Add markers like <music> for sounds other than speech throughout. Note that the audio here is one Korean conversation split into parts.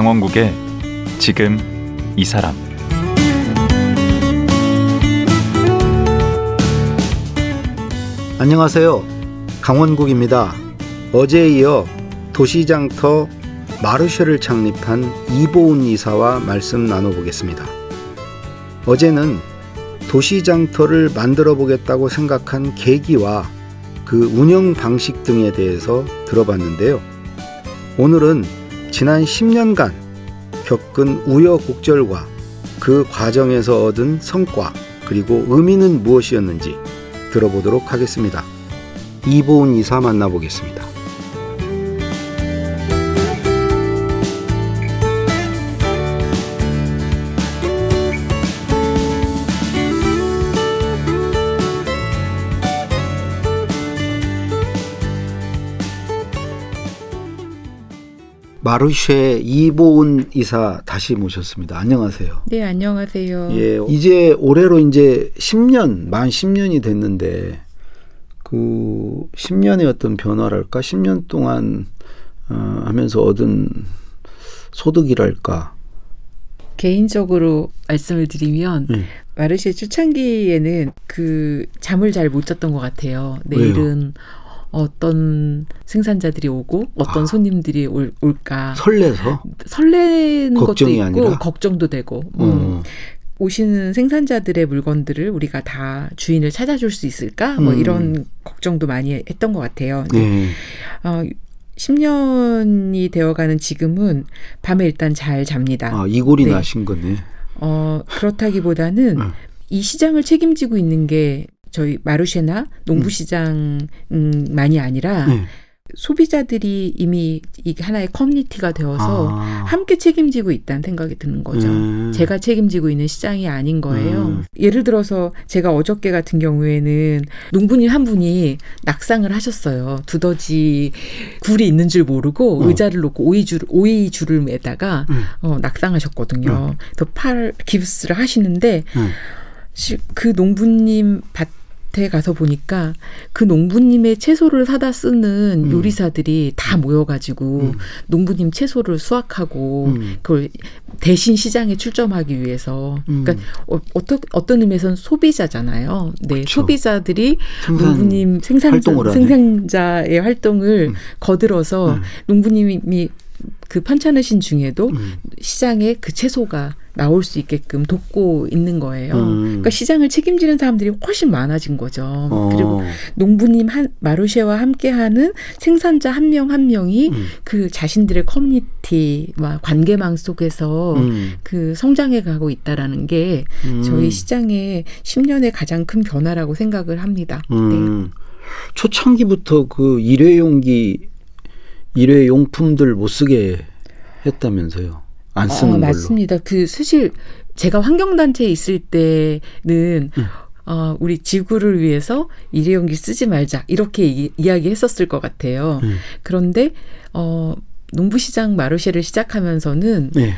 강원국의 지금 이 사람 안녕하세요. 강원국입니다. 어제에 이어 도시장터 마르쉐를 창립한 이보은 이사와 말씀 나눠보겠습니다. 어제는 도시장터를 만들어 보겠다고 생각한 계기와 그 운영 방식 등에 대해서 들어봤는데요. 오늘은 지난 10년간 겪은 우여곡절과 그 과정에서 얻은 성과 그리고 의미는 무엇이었는지 들어보도록 하겠습니다. 이보은 이사 만나보겠습니다. 마르쉐 이보은 이사 다시 모셨습니다. 안녕하세요. 네, 안녕하세요. 예, 이제 올해로 이제 10년, 만 10년이 됐는데 그 10년의 어떤 변화랄까? 10년 동안 어, 하면서 얻은 소득이랄까? 개인적으로 말씀을 드리면 네. 마르쉐 초창기에는 그 잠을 잘 못 잤던 것 같아요. 내일은 어떤 생산자들이 오고 어떤 아. 손님들이 올, 올까 설레서 설레는 것도 있고 아니라? 걱정도 되고 음. 어, 오시는 생산자들의 물건들을 우리가 다 주인을 찾아줄 수 있을까 뭐 음. 이런 걱정도 많이 했던 것 같아요. 네. 어, 10년이 되어가는 지금은 밤에 일단 잘 잡니다. 아, 이골이 네. 나신 거네. 어, 그렇다기보다는 음. 이 시장을 책임지고 있는 게 저희 마루쉐나 농부시장만이 아니라 네. 소비자들이 이미 이 하나의 커뮤니티가 되어서 아. 함께 책임지고 있다는 생각이 드는 거죠. 음. 제가 책임지고 있는 시장이 아닌 거예요. 음. 예를 들어서 제가 어저께 같은 경우에는 농부님 한 분이 낙상을 하셨어요. 두더지 굴이 있는 줄 모르고 어. 의자를 놓고 오이줄 오이 줄을 매다가 음. 어, 낙상하셨거든요. 그래서 팔 깁스를 하시는데 음. 시- 그 농부님 밭 에 가서 보니까 그 농부님의 채소를 사다 쓰는 음. 요리사들이 다 모여가지고 음. 농부님 채소를 수확하고 음. 그걸 대신 시장에 출점하기 위해서 음. 그러니까 어, 어떤 어떤 의미에서는 소비자잖아요. 네, 그쵸. 소비자들이 생산 농부님 생산자. 생산자의 활동을 음. 거들어서 음. 농부님이 그 편찮으신 중에도 음. 시장에 그 채소가 나올 수 있게끔 돕고 있는 거예요. 음. 그러니까 시장을 책임지는 사람들이 훨씬 많아진 거죠. 어. 그리고 농부님 한 마르쉐와 함께하는 생산자 한명한 명이 음. 그 자신들의 커뮤니티와 관계망 속에서 음. 그 성장해 가고 있다라는 게 음. 저희 시장의 10년의 가장 큰 변화라고 생각을 합니다. 네. 음. 초창기부터 그 일회용기 일회용품들 못 쓰게 했다면서요. 안 쓰는 어, 걸로. 맞습니다. 그 사실 제가 환경단체에 있을 때는 음. 어, 우리 지구를 위해서 일회용기 쓰지 말자 이렇게 이, 이야기했었을 것 같아요. 음. 그런데 어, 농부시장 마르쉐를 시작하면서는 네.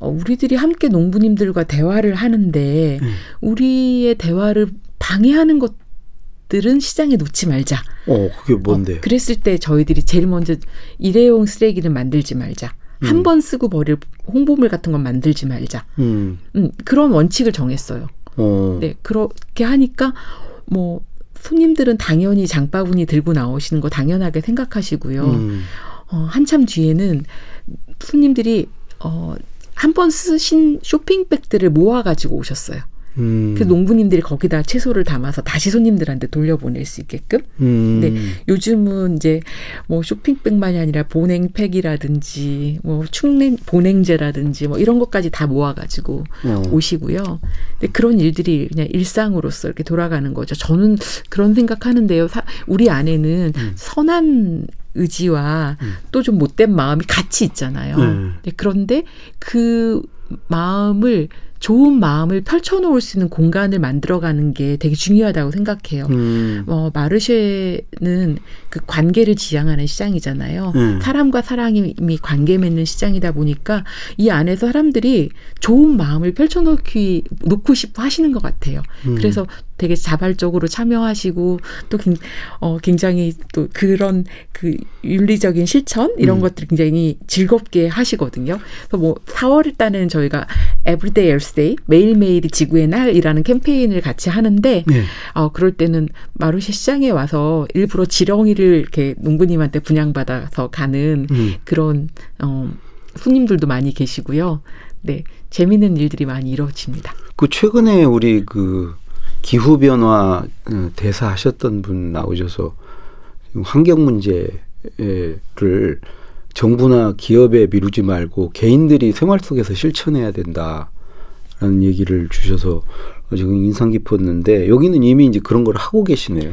어, 우리들이 함께 농부님들과 대화를 하는데 음. 우리의 대화를 방해하는 것 들은 시장에 놓지 말자. 어, 그게 뭔데? 어, 그랬을 때 저희들이 제일 먼저 일회용 쓰레기는 만들지 말자. 한 음. 번 쓰고 버릴 홍보물 같은 건 만들지 말자. 음. 음, 그런 원칙을 정했어요. 어. 네, 그렇게 하니까 뭐 손님들은 당연히 장바구니 들고 나오시는 거 당연하게 생각하시고요. 음. 어, 한참 뒤에는 손님들이 어, 한 번 쓰신 쇼핑백들을 모아 가지고 오셨어요. 음. 그 농부님들이 거기다 채소를 담아서 다시 손님들한테 돌려보낼 수 있게끔. 음. 네. 요즘은 이제 뭐 쇼핑백만이 아니라 보냉팩이라든지 뭐 축냉 보냉제라든지 뭐 이런 것까지 다 모아가지고 어. 오시고요. 근데 그런 일들이 그냥 일상으로서 이렇게 돌아가는 거죠. 저는 그런 생각하는데요. 사- 우리 안에는 음. 선한 의지와 음. 또좀 못된 마음이 같이 있잖아요. 네. 네, 그런데 그 마음을 좋은 마음을 펼쳐놓을 수 있는 공간을 만들어가는 게 되게 중요하다고 생각해요. 음. 어, 마르쉐는 그 관계를 지향하는 시장이잖아요. 음. 사람과 사람이 관계 맺는 시장이다 보니까 이 안에서 사람들이 좋은 마음을 펼쳐놓기 놓고 싶어 하시는 것 같아요. 음. 그래서 되게 자발적으로 참여하시고 또 어, 굉장히 또 그런 그 윤리적인 실천 이런 음. 것들을 굉장히 즐겁게 하시거든요. 그래서 뭐 4월 달에는 저희가 Everyday Earth Day 매일매일이 지구의 날이라는 캠페인을 같이 하는데 네. 어, 그럴 때는 마루시 시장에 와서 일부러 지렁이를 이렇게 농부님한테 분양받아서 가는 음. 그런 어, 손님들도 많이 계시고요. 네, 재미있는 일들이 많이 이루어집니다. 그 최근에 우리 그 기후 변화 어, 대사 하셨던 분 나오셔서 환경 문제를 정부나 기업에 미루지 말고 개인들이 생활 속에서 실천해야 된다라는 얘기를 주셔서 지금 인상 깊었는데 여기는 이미 이제 그런 걸 하고 계시네요.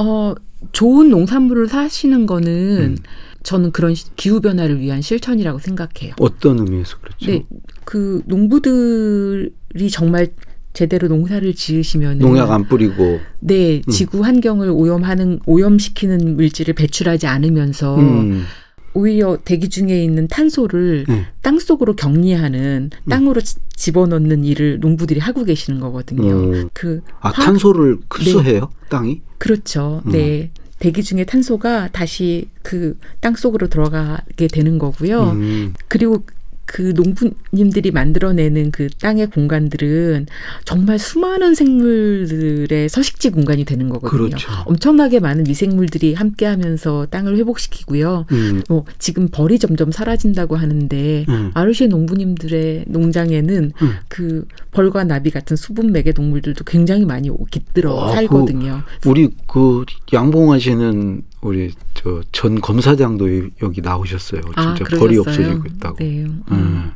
어, 좋은 농산물을 사시는 거는 음. 저는 그런 시- 기후 변화를 위한 실천이라고 생각해요. 어떤 의미에서 그렇죠? 네, 그 농부들이 정말 제대로 농사를 지으시면 농약 안 뿌리고 네, 음. 지구 환경을 오염하는 오염시키는 물질을 배출하지 않으면서 음. 오히려 대기 중에 있는 탄소를 네. 땅 속으로 격리하는 땅으로 지- 집어넣는 일을 농부들이 하고 계시는 거거든요. 음. 그아 화- 탄소를 흡수해요 땅이? 그렇죠. 음. 네. 대기 중에 탄소가 다시 그 땅 속으로 들어가게 되는 거고요. 음. 그리고 그 농부님들이 만들어내는 그 땅의 공간들은 정말 수많은 생물들의 서식지 공간이 되는 거거든요. 그렇죠. 엄청나게 많은 미생물들이 함께 하면서 땅을 회복시키고요. 음. 뭐 지금 벌이 점점 사라진다고 하는데 음. 마르쉐 농부님들의 농장에는 음. 그 벌과 나비 같은 수분 매개 동물들도 굉장히 많이 오- 깃들어 아, 살거든요. 우리 그 양봉하시는 우리 저 전 검사장도 이- 여기 나오셨어요. 아, 진짜 벌이 그러셨어요? 없어지고 있다고. 네. 음. 음.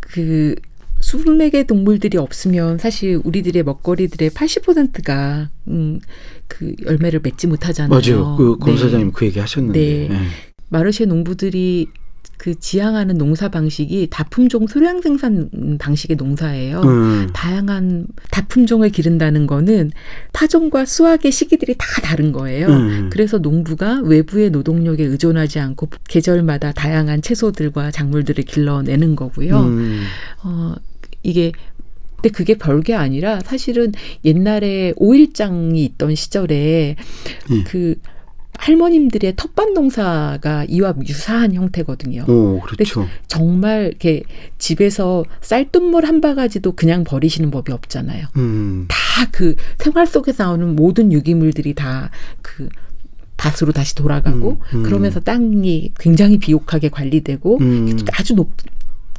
그 수분맥의 동물들이 없으면 사실 우리들의 먹거리들의 80%가 음, 그 열매를 맺지 못하잖아요. 맞아요. 그 네. 검사장님 그 얘기 하셨는데. 네. 예. 마르쉐 농부들이 그 지향하는 농사 방식이 다품종 소량 생산 방식의 농사예요. 음. 다양한 다품종을 기른다는 거는 파종과 수확의 시기들이 다 다른 거예요. 음. 그래서 농부가 외부의 노동력에 의존하지 않고 계절마다 다양한 채소들과 작물들을 길러내는 거고요. 음. 어, 이게 근데 그게 별게 아니라 사실은 옛날에 오일장이 있던 시절에 음. 그 할머님들의 텃밭 농사가 이와 유사한 형태거든요. 오, 그렇죠. 정말 이렇게 집에서 쌀뜨물 한 바가지도 그냥 버리시는 법이 없잖아요. 음. 다그 생활 속에서 나오는 모든 유기물들이 다 그 밭으로 다시 돌아가고 음, 음. 그러면서 땅이 굉장히 비옥하게 관리되고 음. 아주 높,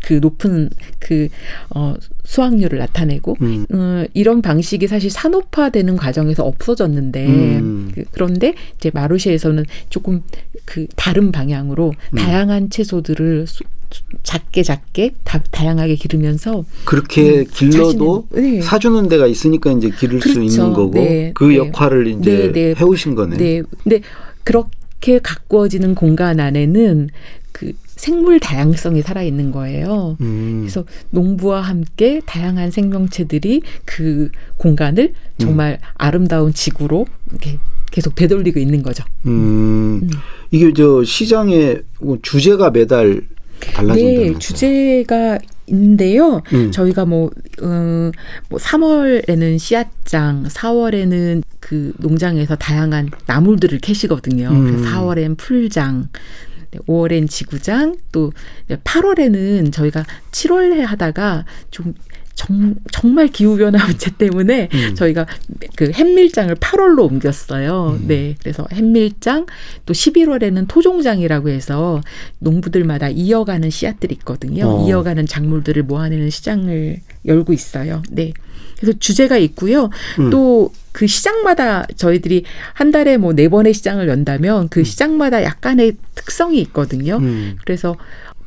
그 높은 그 어, 수확률을 나타내고 음. 어, 이런 방식이 사실 산업화되는 과정에서 없어졌는데 음. 그, 그런데 이제 마루시에서는 조금 그 다른 방향으로 음. 다양한 채소들을 수- 수- 작게 작게 다, 다양하게 기르면서 그렇게 길러도 자신의- 네. 사주는 데가 있으니까 이제 기를 수 그렇죠. 있는 거고 네, 그 네. 역할을 이제 네, 네. 해오신 거네. 네. 근데 그렇게 가꾸어지는 공간 안에는 그 생물 다양성이 살아 있는 거예요. 음. 그래서 농부와 함께 다양한 생명체들이 그 공간을 정말 아름다운 지구로 이렇게 계속 되돌리고 있는 거죠. 음. 음. 이게 저 시장에 뭐 주제가 매달 달라진다면서요. 네, 주제가 있는데요. 음. 저희가 뭐, 어, 뭐 3월에는 씨앗장, 4월에는 그 농장에서 다양한 나물들을 캐시거든요. 음. 그래서 4월엔 풀장, 네, 5월엔 지구장, 또 8월에는 저희가 7월에 하다가 좀 정, 정말 기후변화 문제 <laughs> 때문에 음. 저희가 그 햇밀장을 8월로 옮겼어요. 음. 네. 그래서 햇밀장, 또 11월에는 토종장이라고 해서 농부들마다 이어가는 씨앗들이 있거든요. 어. 이어가는 작물들을 모아내는 시장을 열고 있어요. 네. 그래서 주제가 있고요. 음. 또그 시장마다 저희들이 한 달에 뭐 네 번의 시장을 연다면 그 시장마다 약간의 특성이 있거든요. 음. 그래서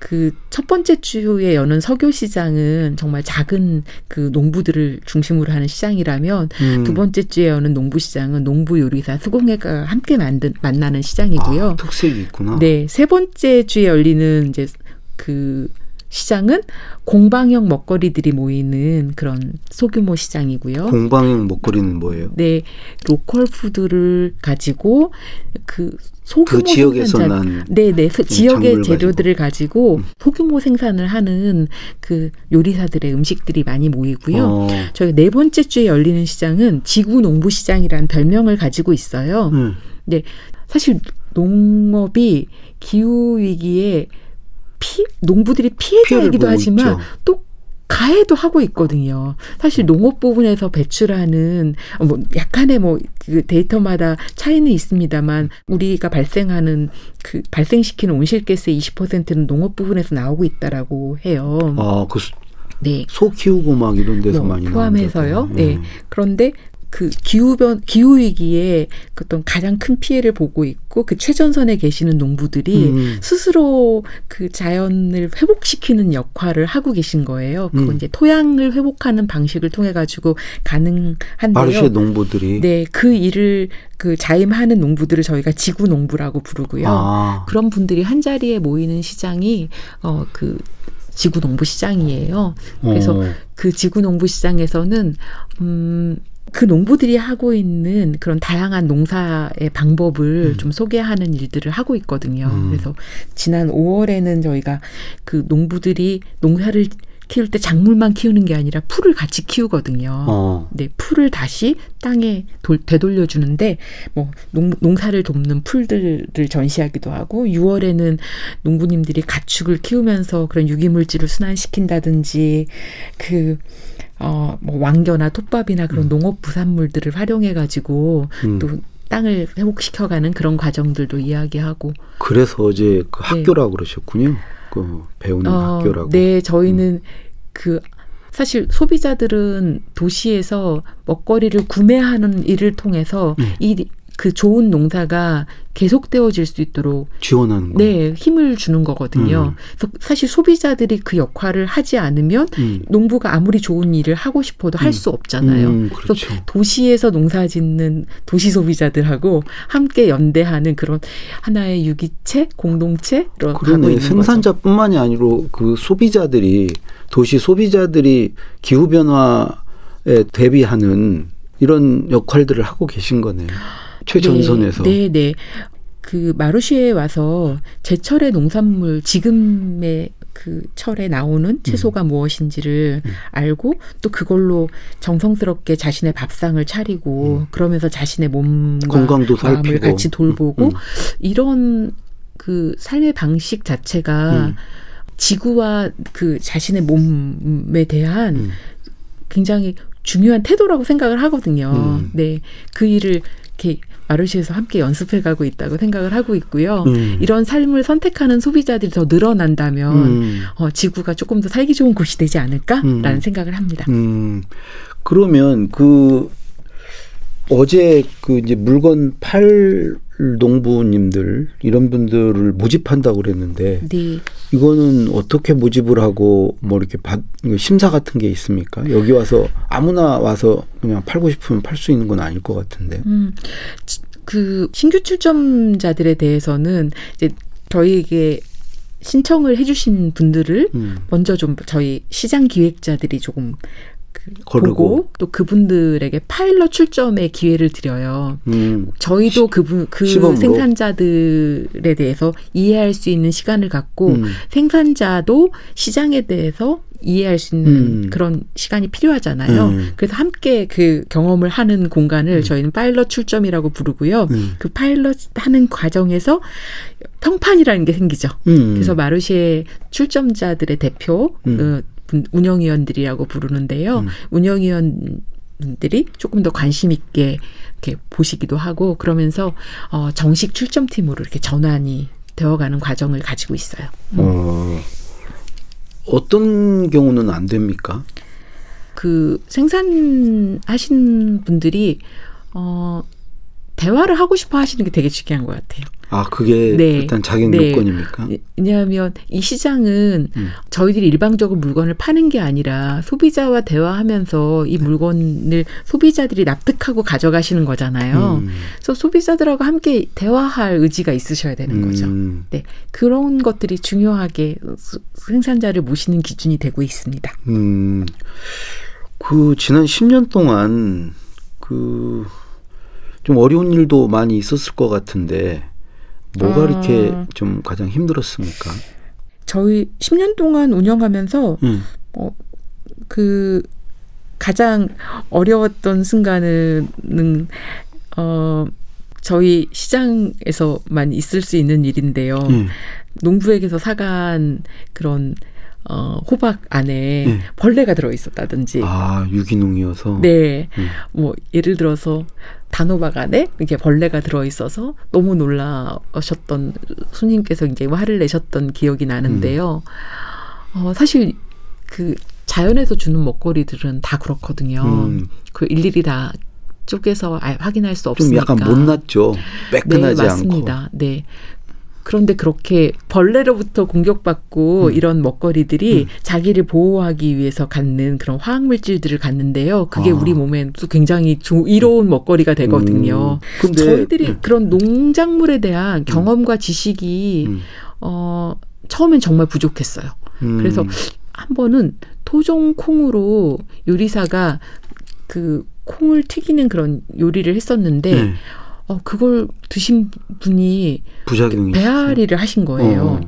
그첫 번째 주에 여는 석유 시장은 정말 작은 그 농부들을 중심으로 하는 시장이라면 음. 두 번째 주에 여는 농부 시장은 농부 요리사 수공예가 함께 만든 만나는 시장이고요. 아, 특색이 있구나. 네, 세 번째 주에 열리는 이제 그 시장은 공방형 먹거리들이 모이는 그런 소규모 시장이고요. 공방형 먹거리는 뭐예요? 네, 로컬 푸드를 가지고 그 소규모 그 지역에서 생산자, 난 네, 네, 소- 지역의 재료들을 가지고 음. 소규모 생산을 하는 그 요리사들의 음식들이 많이 모이고요. 어, 저희가 네 번째 주에 열리는 시장은 지구 농부 시장이라는 별명을 가지고 있어요. 음. 사실 농업이 기후 위기에 피, 농부들이 피해자이기도 하지만 있죠. 또 가해도 하고 있거든요. 사실 농업 부분에서 배출하는 어, 뭐 약간의 뭐그 데이터마다 차이는 있습니다만 우리가 발생하는 그 발생시키는 온실가스의 20%는 농업 부분에서 나오고 있다라고 해요. 아, 그 네. 소 키우고 막 이런 데서 뭐 많이 포함해서요. 네. 음. 그런데 그 기후 변 기후 위기에 그 어떤 가장 큰 피해를 보고 있고 그 최전선에 계시는 농부들이 음. 스스로 그 자연을 회복시키는 역할을 하고 계신 거예요. 그건 음. 이제 토양을 회복하는 방식을 통해 가지고 가능한데요. 마르쉐 농부들이 네, 그 일을 그 자임하는 농부들을 저희가 지구 농부라고 부르고요. 아, 그런 분들이 한 자리에 모이는 시장이 어그 지구 농부 시장이에요. 그래서 어, 그 지구 농부 시장에서는 음. 그 농부들이 하고 있는 그런 다양한 농사의 방법을 음. 좀 소개하는 일들을 하고 있거든요. 음. 그래서 지난 5월에는 저희가 그 농부들이 농사를 키울 때 작물만 키우는 게 아니라 풀을 같이 키우거든요. 어, 네, 풀을 다시 땅에 돌, 되돌려 주는데 뭐 농, 농사를 돕는 풀들을 전시하기도 하고 6월에는 농부님들이 가축을 키우면서 그런 유기물질을 순환시킨다든지 그 어, 뭐 왕겨나 톱밥이나 그런 농업 부산물들을 활용해 가지고 음. 또 땅을 회복시켜가는 그런 과정들도 이야기하고 그래서 어제 그 네. 학교라고 그러셨군요. 그 배우는 학교라고. 네, 저희는 그 사실 소비자들은 도시에서 먹거리를 구매하는 일을 통해서 음. 이 그 좋은 농사가 계속되어질 수 있도록 지원하는 거. 네 힘을 주는 거거든요. 음. 그래서 사실 소비자들이 그 역할을 하지 않으면 음. 농부가 아무리 좋은 일을 하고 싶어도 할 음. 수 없잖아요. 음, 그래서 그렇죠. 도시에서 농사짓는 도시 소비자들하고 함께 연대하는 그런 하나의 유기체 공동체로 가고 그러네. 생산자뿐만이 아니라 그 소비자들이 도시 소비자들이 기후 변화에 대비하는 이런 역할들을 하고 계신 거네요. 최전선에서. 네, 네. 네. 그 마루시에 와서 제철의 농산물 지금의 그 철에 나오는 채소가 무엇인지를 음. 알고 또 그걸로 정성스럽게 자신의 밥상을 차리고 그러면서 자신의 몸과 음. 건강도 마음을 살피고. 같이 돌보고 음, 이런 그 삶의 방식 자체가 음. 지구와 그 자신의 몸에 대한 음. 굉장히 중요한 태도라고 생각을 하거든요. 음. 네. 그 일을 이렇게 마르시에서 함께 연습해 가고 있다고 생각을 하고 있고요. 음. 이런 삶을 선택하는 소비자들이 더 늘어난다면 음. 어, 지구가 조금 더 살기 좋은 곳이 되지 않을까라는 음. 생각을 합니다. 음, 그러면 그 어제 그 이제 물건 팔 농부님들 이런 분들을 모집한다고 그랬는데 네. 이거는 어떻게 모집을 하고 뭐 이렇게 받, 심사 같은 게 있습니까? 여기 와서 아무나 와서 그냥 팔고 싶으면 팔 수 있는 건 아닐 것 같은데. 음, 치- 그 신규 출점자들에 대해서는 이제 저희에게 신청을 해주신 분들을 음, 먼저 좀 저희 시장 기획자들이 조금 그 거르고. 보고 또 그분들에게 파일럿 출점의 기회를 드려요. 음, 저희도 그분 그 시범으로? 생산자들에 대해서 이해할 수 있는 시간을 갖고 음. 생산자도 시장에 대해서 이해할 수 있는 음. 그런 시간이 필요하잖아요. 음. 그래서 함께 그 경험을 하는 공간을 저희는 파일럿 출점이라고 부르고요. 음. 그 파일럿 하는 과정에서 평판이라는 게 생기죠. 음. 그래서 마르시의 출점자들의 대표 음. 운영위원들이라고 부르는데요. 음. 운영위원 들이 조금 더 관심 있게 이렇게 보시기도 하고 그러면서 어, 정식 출점팀으로 이렇게 전환이 되어가는 과정을 가지고 있어요. 어, 어떤 경우는 안 됩니까? 그 생산하신 분들이 어, 대화를 하고 싶어 하시는 게 되게 중요한 것 같아요. 아 그게 네. 일단 자격 네. 요건입니까? 왜냐하면 이 시장은 음. 저희들이 일방적으로 물건을 파는 게 아니라 소비자와 대화하면서 이 물건을 소비자들이 납득하고 가져가시는 거잖아요. 음. 그래서 소비자들하고 함께 대화할 의지가 있으셔야 되는 거죠. 음. 네, 그런 것들이 중요하게 수- 생산자를 모시는 기준이 되고 있습니다. 음, 그 지난 10년 동안 그 좀 어려운 일도 많이 있었을 것 같은데 뭐가 아. 이렇게 좀 가장 힘들었습니까? 저희 10년 동안 운영하면서 음. 어, 그 가장 어려웠던 순간은 어 저희 시장에서만 있을 수 있는 일인데요. 음. 농부에게서 사간 그런 어 호박 안에 네. 벌레가 들어 있었다든지 아 유기농이어서. 네. 음. 뭐 예를 들어서 단호박 안에 이렇게 벌레가 들어 있어서 너무 놀라셨던 손님께서 이제 화를 내셨던 기억이 나는데요. 어, 사실 그 자연에서 주는 먹거리들은 다 그렇거든요. 음. 그 일일이 다 쪼개서 아- 확인할 수좀 없으니까. 약간 못났죠. 네, 매끈하지 맞습니다. 네. 그런데 그렇게 벌레로부터 공격받고 음. 이런 먹거리들이 음. 자기를 보호하기 위해서 갖는 그런 화학 물질들을 갖는데요. 그게 아. 우리 몸에 또 굉장히 조, 이로운 먹거리가 되거든요. 음. 근데 저희들이 음. 그런 농작물에 대한 경험과 지식이 음. 어 처음엔 정말 부족했어요. 음. 그래서 한 번은 토종 콩으로 요리사가 그 콩을 튀기는 그런 요리를 했었는데 네. 어 그걸 드신 분이 부작용이 배앓이를 하신. 거예요. 어.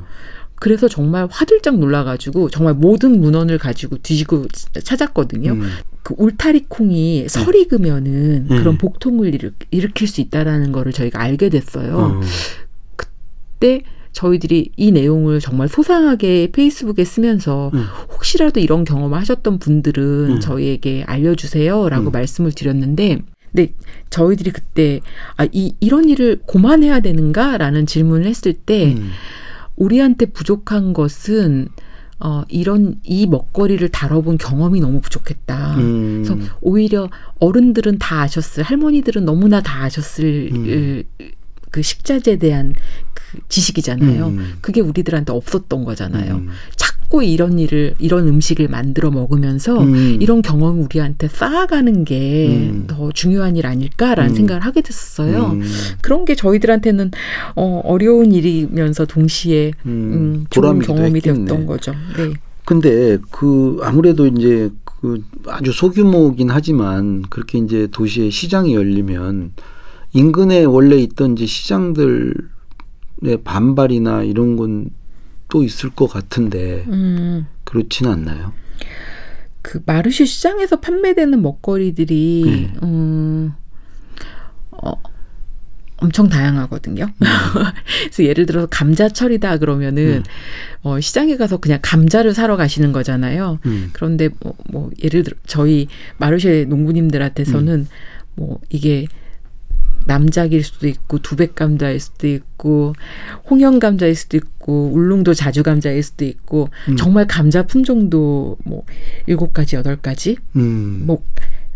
그래서 정말 화들짝 놀라가지고 정말 모든 문헌을 가지고 뒤지고 찾았거든요. 음. 그 울타리 콩이 설이 익으면은 음. 그런 복통을 일으, 일으 킬 수 있다라는 거를 저희가 알게 됐어요. 어. 그때 저희들이 이 내용을 정말 소상하게 페이스북에 쓰면서 음. 혹시라도 이런 경험을 하셨던 분들은 음. 저희에게 알려주세요라고 음. 말씀을 드렸는데, 근데 저희들이 그때 아, 이 이런 일을 고만해야 되는가라는 질문을 했을 때 음. 우리한테 부족한 것은 어, 이런 이 먹거리를 다뤄본 경험이 너무 부족했다. 음. 그래서 오히려 어른들은 다 아셨을, 할머니들은 너무나 다 아셨을 음. 그 식자재에 대한 그 지식이잖아요. 음. 그게 우리들한테 없었던 거잖아요. 음. 자꾸 이런 일을 이런 음식을 만들어 먹으면서 음. 이런 경험을 우리한테 쌓아가는 게 음. 더 중요한 일 아닐까라는 음. 생각을 하게 됐었어요. 음. 그런 게 저희들한테는 어, 어려운 일이면서 동시에 음. 음, 좋은 경험이 했겠네. 되었던 거죠. 네. 근데 그 아무래도 이제 그 아주 소규모긴 하지만 그렇게 이제 도시에 시장이 열리면 인근에 원래 있던 이제 시장들의 반발이나 이런 건 또 있을 것 같은데 음. 그렇지는 않나요? 그 마르쉐 시장에서 판매되는 먹거리들이 네. 음, 어, 엄청 다양하거든요. <laughs> 그래서 예를 들어서 감자철이다 그러면은 어, 시장에 가서 그냥 감자를 사러 가시는 거잖아요. 음. 그런데 뭐, 뭐 예를 들어 저희 마르쉐 농부님들한테서는 뭐 이게 남작일 수도 있고 두백 감자일 수도 있고 홍영 감자일 수도 있고 울릉도 자주 감자일 수도 있고 음. 정말 감자 품종도 뭐 일곱 가지 여덟 가지 음. 뭐,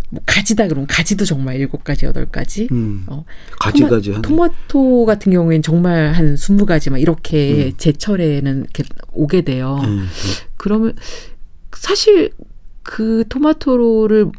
뭐 가지다 그러면 가지도 정말 일곱 가지 여덟 가지 음. 어, 가지가지 하네. 토마토 같은 경우에는 정말 한 스무 가지 막 이렇게 음. 제철에는 이렇게 오게 돼요. 음. 그러면 사실 그 토마토를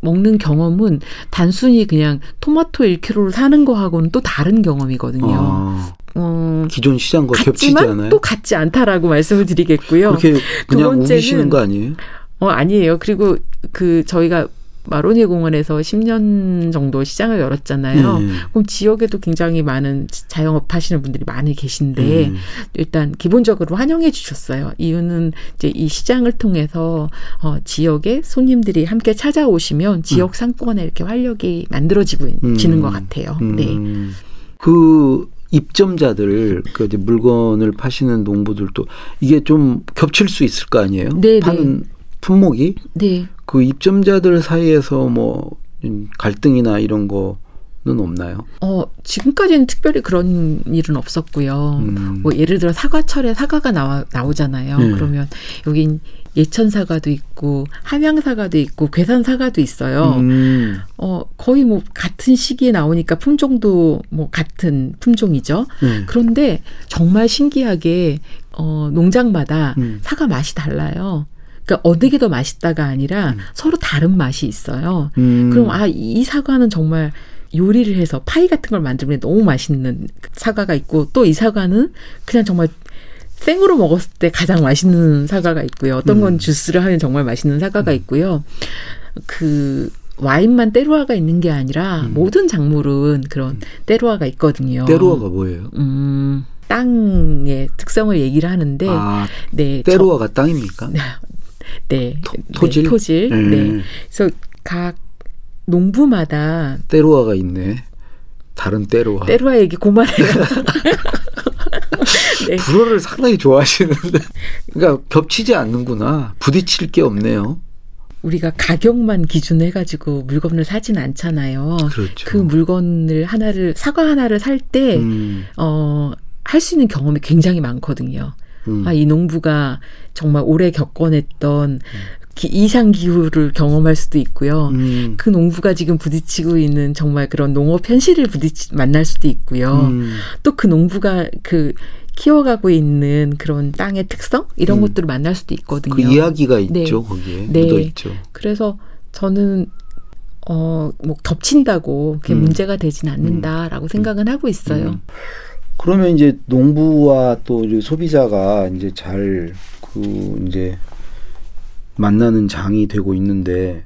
먹는 경험은 단순히 그냥 토마토 1kg를 사는 거하고는 또 다른 경험이거든요. 아, 어, 기존 시장과 겹치지 않아요? 또 같지 않다라고 말씀을 드리겠고요. 그렇게 그냥 번째는 우기시는 거 아니에요? 어, 아니에요. 그리고 그 저희가 마로니 공원에서 10년 정도 시장을 열었잖아요. 음. 그럼 지역에도 굉장히 많은 자영업 하시는 분들이 많이 계신데 음. 일단 기본적으로 환영해 주셨어요. 이유는 이제 이 시장을 통해서 어, 지역에 손님들이 함께 찾아오시면 지역 상권에 이렇게 활력이 만들어지고 음. 지는 것 같아요. 네. 음. 그 입점자들 그 이제 물건을 파시는 농부들도 이게 좀 겹칠 수 있을 거 아니에요? 네, 파는 품목이 네. 그 입점자들 사이에서 뭐 음, 갈등이나 이런 거는 없나요? 어, 지금까지는 특별히 그런 일은 없었고요. 음. 뭐 예를 들어 사과철에 사과가 나와 나오잖아요. 네. 그러면 여긴 예천 사과도 있고 함양 사과도 있고 괴산 사과도 있어요. 음. 어 거의 뭐 같은 시기에 나오니까 품종도 뭐 같은 품종이죠. 네. 그런데 정말 신기하게 어 농장마다 음. 사과 맛이 달라요. 그러니까 어느 게 더 맛있다가 아니라 음. 서로 다른 맛이 있어요. 음. 그럼 아 이 사과는 정말 요리를 해서 파이 같은 걸 만들면 너무 맛있는 사과가 있고 또 이 사과는 그냥 정말 생으로 먹었을 때 가장 맛있는 사과가 있고요. 어떤 건 음. 주스를 하면 정말 맛있는 사과가 있고요. 그 와인만 때루아가 있는 게 아니라 음. 모든 작물은 그런 때루아가 있거든요. 때루아가 뭐예요? 음, 땅의 특성을 얘기를 하는데 아, 네. 때루아가 땅입니까? <laughs> 저, 네. 토- 네, 토질? 토질. 네. 네. 그래서 각 농부마다 때루아가 있네. 다른 때루아. 때루아 얘기 고만해요. <laughs> 네. 불어를 상당히 좋아하시는데. 그러니까 겹치지 않는구나. 부딪힐 게 없네요. 우리가 가격만 기준 해 가지고 물건을 사진 않잖아요. 그렇죠. 그 물건을 하나를 사과 하나를 살 때 음, 어, 할 수 있는 경험이 굉장히 많거든요. 음. 아, 이 농부가 정말 오래 겪어냈던 기- 이상 기후를 경험할 수도 있고요. 음, 그 농부가 지금 부딪히고 있는 정말 그런 농업 현실을 부딪히 만날 수도 있고요. 음, 또그 농부가 그 키워가고 있는 그런 땅의 특성 이런 음. 것들을 만날 수도 있거든요. 그 이야기가 네. 있죠 거기에 네. 묻어 있죠. 그래서 저는 어뭐 겹친다고 그게 음. 문제가 되진 않는다라고 생각은 하고 있어요. 음. 그러면 이제 농부와 또 이제 소비자가 이제 잘 그 이제 만나는 장이 되고 있는데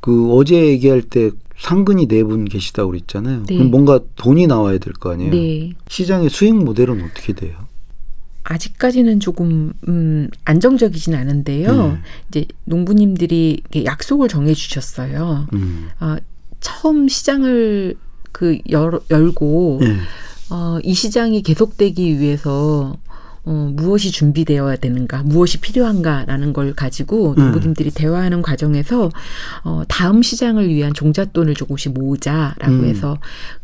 그 어제 얘기할 때 상근이 네 분 계시다고 그랬잖아요. 네. 그럼 뭔가 돈이 나와야 될 거 아니에요. 네. 시장의 수익 모델은 어떻게 돼요? 아직까지는 조금 음 안정적이진 않은데요. 네. 이제 농부님들이 약속을 정해 주셨어요. 음. 아, 처음 시장을 그 열, 열고 네. 어, 이 시장이 계속되기 위해서 어, 무엇이 준비되어야 되는가, 무엇이 필요한가라는 걸 가지고 음. 농부님들이 대화하는 과정에서 어, 다음 시장을 위한 종잣돈을 조금씩 모으자라고 음. 해서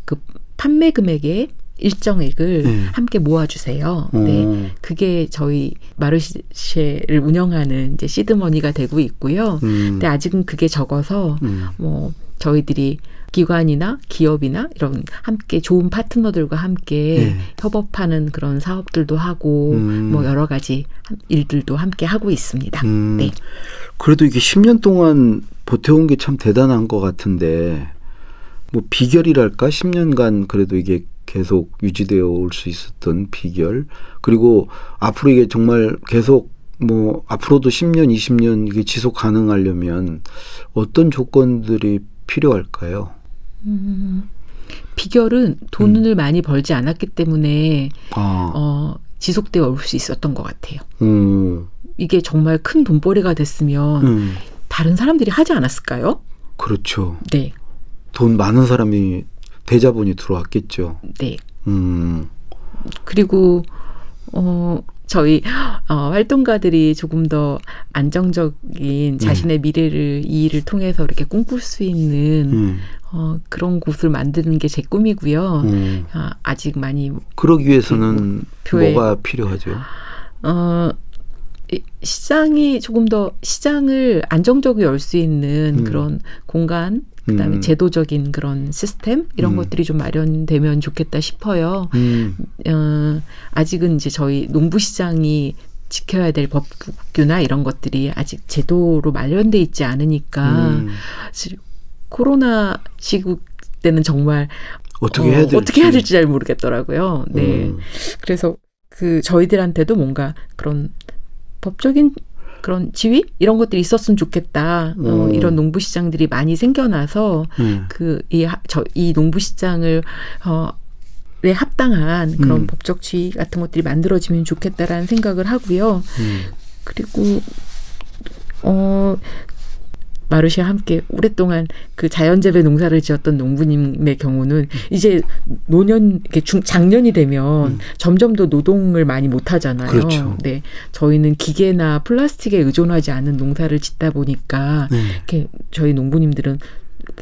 그 판매 금액의 일정액을 네. 함께 모아주세요. 어. 네, 그게 저희 마르쉐를 운영하는 이제 시드머니가 되고 있고요. 음. 근데 아직은 그게 적어서 음. 뭐 저희들이 기관이나 기업이나 이런 함께 좋은 파트너들과 함께 네. 협업하는 그런 사업들도 하고 음. 뭐 여러 가지 함- 일들도 함께 하고 있습니다. 음. 네. 그래도 이게 10년 동안 버텨온 게 참 대단한 것 같은데 뭐 비결이랄까 10년간 그래도 이게 계속 유지되어 올 수 있었던 비결 그리고 앞으로 이게 정말 계속 뭐 앞으로도 10년 20년 이게 지속 가능하려면 어떤 조건들이 필요할까요? 음, 비결은 돈을 많이 벌지 않았기 때문에 아, 어, 지속되어 올 수 있었던 것 같아요. 음, 이게 정말 큰 돈벌이가 됐으면 음, 다른 사람들이 하지 않았을까요? 그렇죠. 네, 돈 많은 사람이 대자본이 들어왔겠죠. 네. 음, 그리고 어 저희 어, 활동가들이 조금 더 안정적인 자신의 미래를 이 일을 통해서 이렇게 꿈꿀 수 있는 음, 어, 그런 곳을 만드는 게 제 꿈이고요. 음. 아, 아직 많이 그러기 위해서는 교회- 뭐가 필요하죠? 어, 이 시장이 조금 더 시장을 안정적으로 열 수 있는 음. 그런 공간, 그다음에 음. 제도적인 그런 시스템 이런 음. 것들이 좀 마련되면 좋겠다 싶어요. 음, 어, 아직은 이제 저희 농부 시장이 지켜야 될 법규나 이런 것들이 아직 제도로 마련돼 있지 않으니까 음. 코로나 시국 때는 정말 어떻게 어, 해야 될지 어떻게 해야 될지 잘 모르겠더라고요. 네. 음, 그래서 그 저희들한테도 뭔가 그런 법적인 그런 지위 이런 것들이 있었으면 좋겠다. 어, 음. 이런 농부 시장들이 많이 생겨나서 음, 그이 저 이 농부 시장을 어, 에 합당한 그런 음. 법적 지위 같은 것들이 만들어지면 좋겠다라는 생각을 하고요. 음, 그리고 어 마르시와 함께 오랫동안 그 자연재배 농사를 지었던 농부님의 경우는 이제 노년 이렇게 중 작년이 되면 음. 점점 더 노동을 많이 못 하잖아요. 그렇죠. 네. 저희는 기계나 플라스틱에 의존하지 않은 농사를 짓다 보니까 네. 이렇게 저희 농부님들은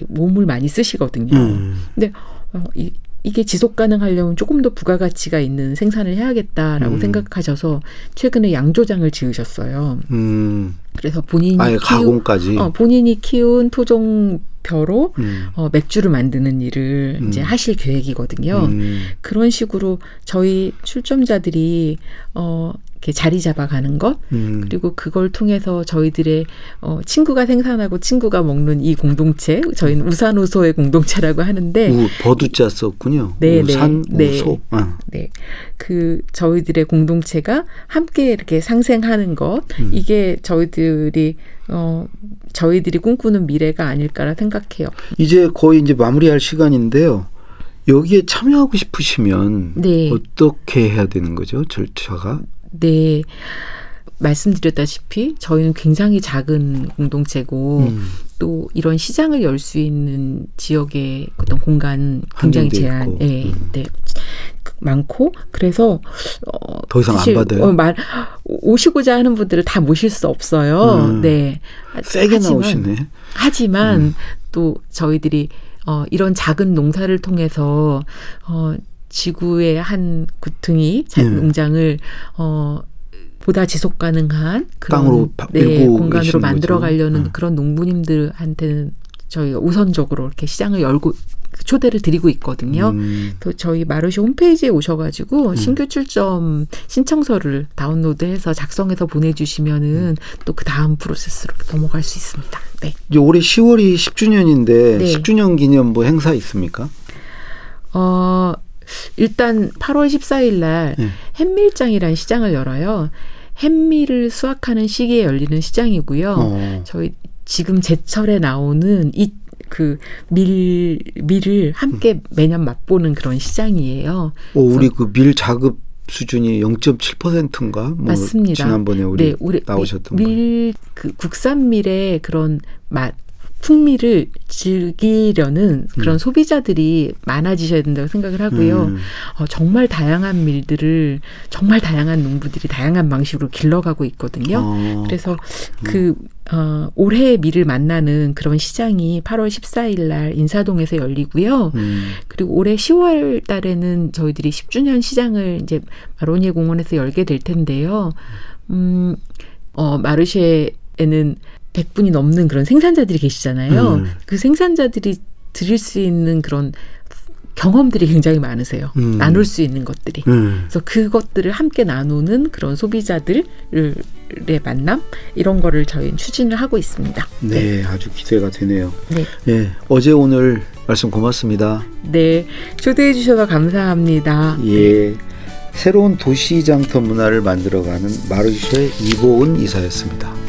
몸을 많이 쓰시거든요. 음, 근데 어, 이, 이게 지속 가능하려면 조금 더 부가가치가 있는 생산을 해야겠다라고 음. 생각하셔서 최근에 양조장을 지으셨어요. 음, 그래서 본인이 아예 가공까지. 어, 본인이 키운 토종 벼로 음. 어, 맥주를 만드는 일을 이제 음. 하실 계획이거든요. 음. 그런 식으로 저희 출점자들이 어, 이렇게 자리 잡아가는 것 음. 그리고 그걸 통해서 저희들의 어, 친구가 생산하고 친구가 먹는 이 공동체 저희는 우산우소의 공동체라고 하는데 우 버두자 썼군요. 네, 우산 네, 우소. 아. 네. 그 저희들의 공동체가 함께 이렇게 상생하는 것 음. 이게 저희들이 어 저희들이 꿈꾸는 미래가 아닐까라 생각해요. 이제 거의 이제 마무리할 시간인데요. 여기에 참여하고 싶으시면 네. 어떻게 해야 되는 거죠? 절차가? 네. 말씀드렸다시피 저희는 굉장히 작은 공동체고 음. 또 이런 시장을 열 수 있는 지역의 어떤 공간 굉장히 제한. 예, 음. 네, 많고 그래서 어, 더 이상 안 받아요? 어, 말, 오시고자 하는 분들을 다 모실 수 없어요. 음. 네, 세게 하지만- 나오시네. 하지만 음. 또 저희들이 어, 이런 작은 농사를 통해서 어, 지구의 한 구퉁이 자- 예. 농장을 어, 보다 지속 가능한 그런 땅으로 바- 네, 공간으로 만들어. 가려는 음. 그런 농부님들한테는 저희가 우선적으로 이렇게 시장을 열고 초대를 드리고 있거든요. 음. 또 저희 마르시 홈페이지에 오셔가지고 신규 출점 신청서를 다운로드해서 작성해서 보내주시면은 또그 다음 프로세스로 넘어갈 수 있습니다. 네. 올해 10월이 10주년인데 네. 10주년 기념 뭐 행사 있습니까? 어, 일단 8월 14일 날 네. 햇밀장이라는 시장을 열어요. 햇밀을 수확하는 시기에 열리는 시장이고요. 어. 저희 지금 제철에 나오는 이 그 밀 밀을 함께 매년 맛보는 그런 시장이에요. 어, 우리 그 밀 자급 수준이 0.7%인가? 뭐 맞습니다. 지난번에 우리 네, 우리 나오셨던 거. 밀그 국산 밀의 그런 맛 풍미를 즐기려는 그런 음. 소비자들이 많아지셔야 된다고 생각을 하고요. 음. 어, 정말 다양한 밀들을 정말 다양한 농부들이 다양한 방식으로 길러가고 있거든요. 어. 그래서 그 어, 올해의 밀을 만나는 그런 시장이 8월 14일 날 인사동에서 열리고요. 음. 그리고 올해 10월 달에는 저희들이 10주년 시장을 이제 마로니에 공원에서 열게 될 텐데요. 음, 어, 마르쉐에는 100분이 넘는 그런 생산자들이 계시잖아요. 음. 그 생산자들이 드릴 수 있는 그런 경험들이 굉장히 많으세요. 음. 나눌 수 있는 것들이. 음. 그래서 그것들을 함께 나누는 그런 소비자들의 만남 이런 거를 저희는 추진을 하고 있습니다. 네, 아주 기대가 되네요. 네. 예, 어제 오늘 말씀 고맙습니다. 네. 초대해 주셔서 감사합니다. 예, 새로운 도시장터 문화를 만들어가는 마르쉐 이보은 이사였습니다.